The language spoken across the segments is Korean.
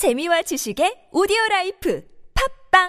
재미와 지식의 오디오 라이프 팟빵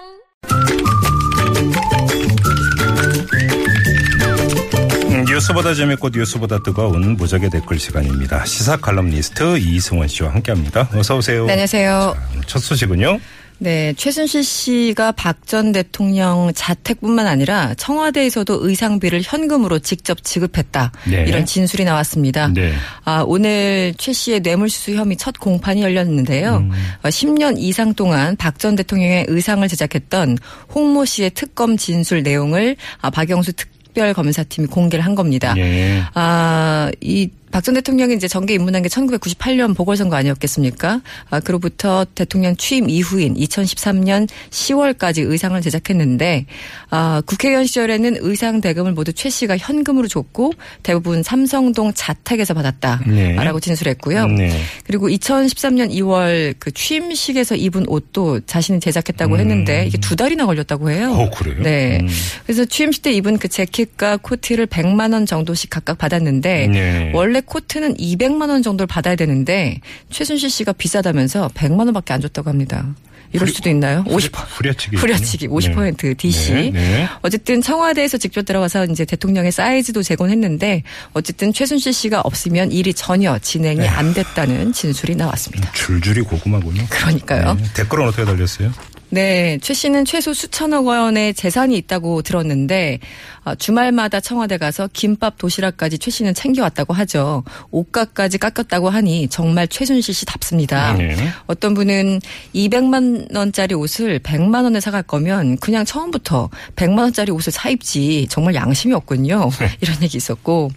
음, 뉴스보다 재밌고 뉴스보다 뜨거운 무적의 댓글 시간입니다. 시사 칼럼니스트 이승원 씨와 함께합니다. 어서 오세요. 네, 안녕하세요. 첫 소식은요. 네, 최순실 씨가 박 전 대통령 자택뿐만 아니라 청와대에서도 의상비를 현금으로 직접 지급했다. 네. 이런 진술이 나왔습니다. 네. 아, 오늘 최 씨의 뇌물수수 혐의 첫 공판이 열렸는데요. 음. 어, 10년 이상 동안 박 전 대통령의 의상을 제작했던 홍모 씨의 특검 진술 내용을 아, 박영수 특별검사팀이 공개를 한 겁니다. 예. 아, 이 박 전 대통령이 이제 정계 입문한 게 1998년 보궐선거 아니었겠습니까? 아, 그로부터 대통령 취임 이후인 2013년 10월까지 의상을 제작했는데, 아, 국회의원 시절에는 의상 대금을 모두 최 씨가 현금으로 줬고, 대부분 삼성동 자택에서 받았다. 네. 라고 진술했고요. 네. 그리고 2013년 2월 그 취임식에서 입은 옷도 자신이 제작했다고 음. 했는데, 이게 두 달이나 걸렸다고 해요. 어, 그래요? 네. 음. 그래서 취임식 때 입은 그 재킷과 코트를 100만 원 정도씩 각각 받았는데 네. 원래 코트는 200만 원 정도를 받아야 되는데 최순실 씨가 비싸다면서 100만 원밖에 안 줬다고 합니다. 이럴 수도 있나요? 50% 후려치기. 후려치기 50% DC. 네. 네. 어쨌든 청와대에서 직접 들어가서 이제 대통령의 사이즈도 제공했는데 어쨌든 최순실 씨가 없으면 일이 전혀 진행이 네. 안 됐다는 진술이 나왔습니다. 줄줄이 고구마군요. 그러니까요. 네. 댓글은 어떻게 달렸어요? 네, 최 씨는 최소 수천억 원의 재산이 있다고 들었는데 아, 주말마다 청와대 가서 김밥 도시락까지 최 씨는 챙겨왔다고 하죠. 옷가까지 깎았다고 하니 정말 최순실 씨답습니다. 네. 어떤 분은 200만 원짜리 옷을 100만 원에 사갈 거면 그냥 처음부터 100만 원짜리 옷을 사 입지 정말 양심이 없군요. 이런 얘기 있었고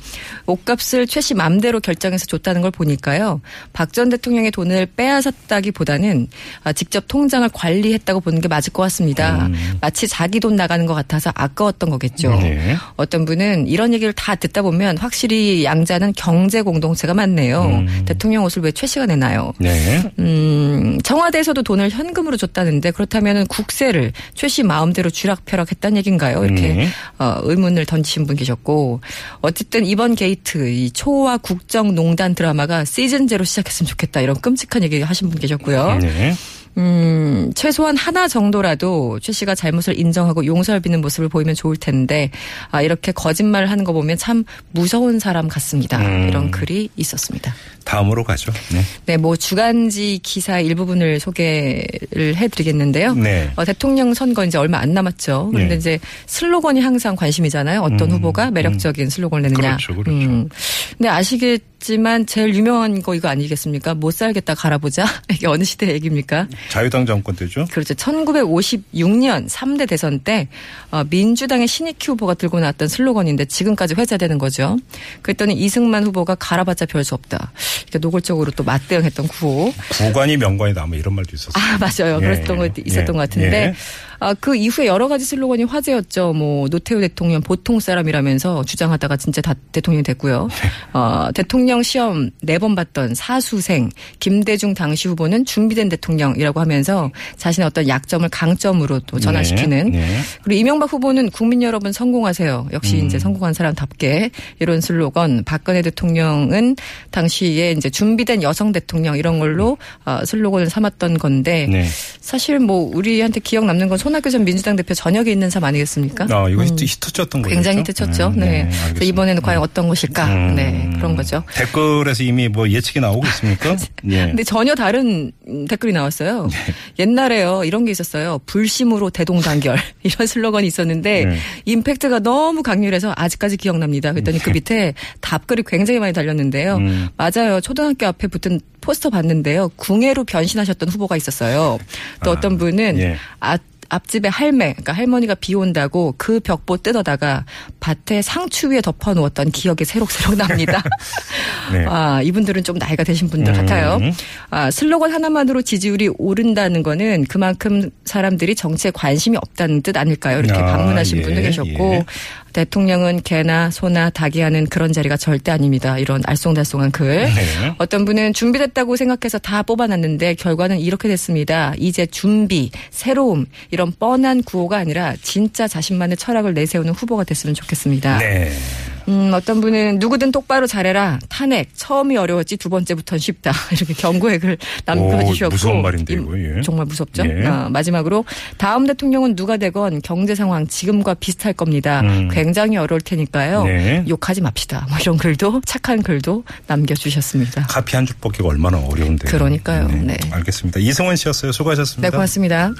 옷값을 최 씨 맘대로 결정해서 줬다는 걸 보니까요. 박 전 대통령의 돈을 빼앗았다기보다는 아, 직접 통장을 관리했다고 보는 게 맞을 것 같습니다. 마치 자기 돈 나가는 것 같아서 아까웠던 거겠죠. 네. 어떤 분은 이런 얘기를 다 듣다 보면 확실히 양자는 경제 공동체가 많네요. 대통령 옷을 왜 최 씨가 내나요? 네. 음, 청와대에서도 돈을 현금으로 줬다는데 그렇다면 국세를 최씨 마음대로 쥐락펴락했다는 얘기인가요? 이렇게 네. 어, 의문을 던지신 분 계셨고 어쨌든 이번 게이트 이 초와 국정농단 드라마가 시즌 제로 시작했으면 좋겠다 이런 끔찍한 얘기 하신 분 계셨고요. 네. 음, 최소한 하나 정도라도 최 씨가 잘못을 인정하고 용서를 비는 모습을 보이면 좋을 텐데, 아, 이렇게 거짓말을 하는 거 보면 참 무서운 사람 같습니다. 음. 이런 글이 있었습니다. 다음으로 가죠. 네. 네, 뭐 주간지 기사 일부분을 소개를 해드리겠는데요. 네. 어, 대통령 선거 이제 얼마 안 남았죠. 그런데 네. 이제 슬로건이 항상 관심이잖아요. 어떤 음, 후보가 매력적인 슬로건을 내느냐. 그렇죠, 그렇죠. 근데 아시겠지만 제일 유명한 거 이거 아니겠습니까? 못 살겠다 갈아보자. 이게 어느 시대 얘기입니까? 자유당 정권 때죠. 그렇죠. 1956년 3대 대선 때 어, 민주당의 신익희 후보가 들고 나왔던 슬로건인데 지금까지 회자되는 거죠. 그랬더니 이승만 후보가 갈아봤자 별 수 없다. 이렇게 노골적으로 또 맞대응했던 구호. 구관이 명관이다. 아마 이런 말도 있었어요. 아 맞아요. 예, 그랬던 거 있었던 예, 것 같은데 예. 아, 그 이후에 여러 가지 슬로건이 화제였죠. 뭐 노태우 대통령 보통 사람이라면서 주장하다가 진짜 다 대통령이 됐고요. 어, 대통령 시험 네 번 봤던 사수생 김대중 당시 후보는 준비된 대통령이라고 하면서 자신의 어떤 약점을 강점으로 또 전환시키는 네, 네. 그리고 이명박 후보는 국민 여러분 성공하세요. 역시 음. 이제 성공한 사람답게 이런 슬로건. 박근혜 대통령은 당시에 이제 준비된 여성 대통령 이런 걸로 어, 슬로건을 삼았던 건데 네. 사실 뭐 우리한테 기억 남는 건 손 학규 전 민주당 대표 저녁에 있는 삶 아니겠습니까? 아, 이거 히트, 히트쳤던 거죠. 음. 굉장히 히트쳤죠. 음, 네. 알겠습니다. 이번에는 과연 어떤 것일까? 음. 네. 그런 거죠. 댓글에서 이미 뭐 예측이 나오고 있습니까? 예. 근데 전혀 다른 음, 댓글이 나왔어요. 네. 옛날에요. 이런 게 있었어요. 불심으로 대동단결. 이런 슬로건이 있었는데 네. 임팩트가 너무 강렬해서 아직까지 기억납니다. 그랬더니 그 밑에 답글이 굉장히 많이 달렸는데요. 음. 맞아요. 초등학교 앞에 붙은 포스터 봤는데요. 궁예로 변신하셨던 후보가 있었어요. 또 아, 어떤 분은 예. 아, 앞집에 할매, 그러니까 할머니가 비 온다고 그 벽보 뜯어다가 밭에 상추 위에 덮어 놓았던 기억이 새록새록 납니다. 네. 아, 이분들은 좀 나이가 되신 분들 음. 같아요. 아, 슬로건 하나만으로 지지율이 오른다는 거는 그만큼 사람들이 정치에 관심이 없다는 뜻 아닐까요? 이렇게 아, 방문하신 예, 분도 계셨고 예. 대통령은 개나 소나 닭이 하는 그런 자리가 절대 아닙니다. 이런 알쏭달쏭한 글. 네. 어떤 분은 준비됐다고 생각해서 다 뽑아놨는데 결과는 이렇게 됐습니다. 이제 준비, 새로움 이런 뻔한 구호가 아니라 진짜 자신만의 철학을 내세우는 후보가 됐으면 좋겠습니다. 네. 음, 어떤 분은 누구든 똑바로 잘해라. 탄핵. 처음이 어려웠지 두 번째부터는 쉽다. 이렇게 경고의 글 남겨주셨고. 오, 무서운 말인데, 이거, 예. 정말 무섭죠. 예. 아, 마지막으로 다음 대통령은 누가 되건 경제 상황 지금과 비슷할 겁니다. 음. 굉장히 어려울 테니까요. 네. 욕하지 맙시다. 뭐 이런 글도 착한 글도 남겨주셨습니다. 카피 한 줄 뽑기가 얼마나 어려운데. 그러니까요. 네. 알겠습니다. 이승원 씨였어요. 수고하셨습니다. 네, 고맙습니다.